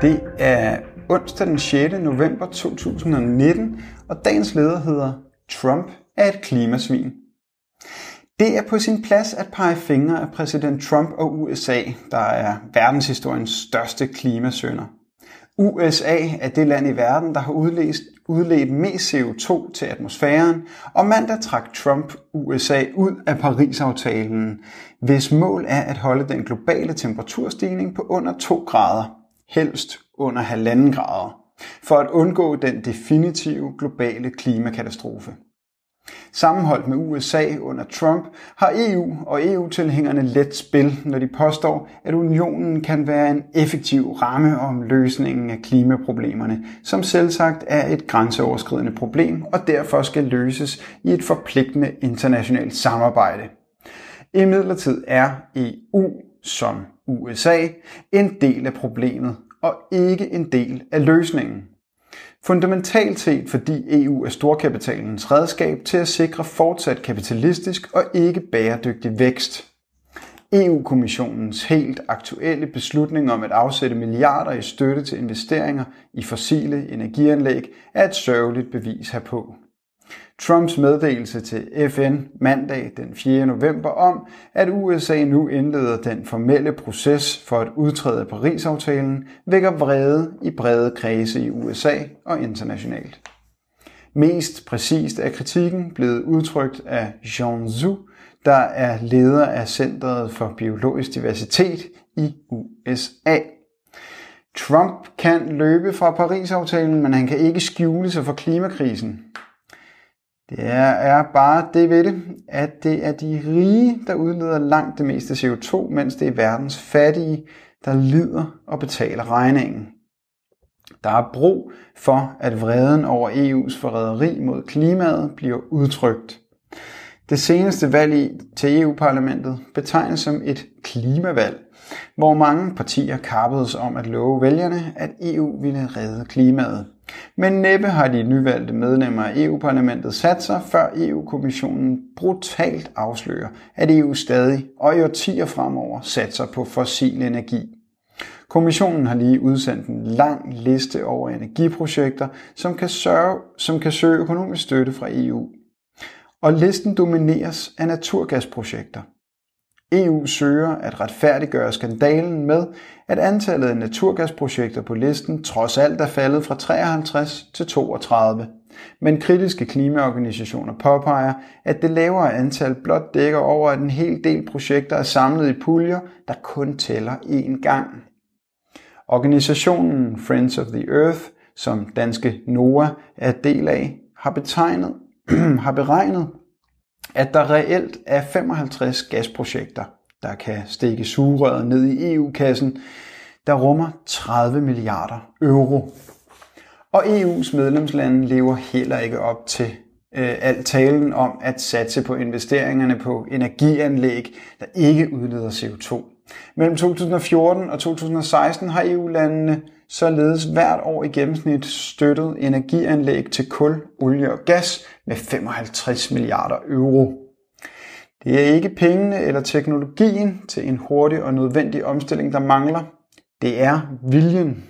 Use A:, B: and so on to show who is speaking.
A: Det er onsdag den 6. november 2019, og dagens leder hedder Trump er et klimasvin. Det er på sin plads at pege fingre af præsident Trump og USA, der er verdenshistoriens største klimasønder. USA er det land i verden, der har udledt, udledt mest CO2 til atmosfæren, og mandag trak Trump USA ud af Paris-aftalen, hvis mål er at holde den globale temperaturstigning på under 2 grader, helst under 1,5 grader, for at undgå den definitive globale klimakatastrofe. Sammenholdt med USA under Trump har EU og EU-tilhængerne let spil, når de påstår, at unionen kan være en effektiv ramme om løsningen af klimaproblemerne, som selvsagt er et grænseoverskridende problem og derfor skal løses i et forpligtende internationalt samarbejde. Imidlertid er EU, som USA, en del af problemet og ikke en del af løsningen. Fundamentalt set, fordi EU er storkapitalens redskab til at sikre fortsat kapitalistisk og ikke bæredygtig vækst. EU-kommissionens helt aktuelle beslutning om at afsætte milliarder i støtte til investeringer i fossile energianlæg er et sørgeligt bevis herpå. Trumps meddelelse til FN mandag den 4. november om, at USA nu indleder den formelle proces for at udtræde af Paris-aftalen, vækker vrede i brede kredse i USA og internationalt. Mest præcist er kritikken blevet udtrykt af Jean Zhu, der er leder af Centeret for Biologisk Diversitet i USA. Trump kan løbe fra Paris-aftalen, men han kan ikke skjule sig for klimakrisen. Det er, bare det ved det, at det er de rige, der udleder langt det meste CO2, mens det er verdens fattige, der lider og betaler regningen. Der er brug for, at vreden over EU's forræderi mod klimaet bliver udtrykt. Det seneste valg til EU-parlamentet betegnes som et klimavalg, hvor mange partier kappedes om at love vælgerne, at EU ville redde klimaet. Men næppe har de nyvalgte medlemmer af EU-parlamentet sat sig, før EU-kommissionen brutalt afslører, at EU stadig og i årtier fremover satser på fossil energi. Kommissionen har lige udsendt en lang liste over energiprojekter, som kan, sørge, som kan søge økonomisk støtte fra EU. Og listen domineres af naturgasprojekter. EU søger at retfærdiggøre skandalen med, at antallet af naturgasprojekter på listen trods alt er faldet fra 53 til 32. Men kritiske klimaorganisationer påpeger, at det lavere antal blot dækker over, at en hel del projekter er samlet i puljer, der kun tæller én gang. Organisationen Friends of the Earth, som danske NOAA er del af, har, betegnet, har beregnet, at der reelt er 55 gasprojekter, der kan stikke sugerøret ned i EU-kassen, der rummer 30 milliarder euro. Og EU's medlemslande lever heller ikke op til øh, alt talen om at satse på investeringerne på energianlæg, der ikke udleder CO2. Mellem 2014 og 2016 har EU-landene således hvert år i gennemsnit støttet energianlæg til kul, olie og gas med 55 milliarder euro. Det er ikke pengene eller teknologien til en hurtig og nødvendig omstilling, der mangler. Det er viljen.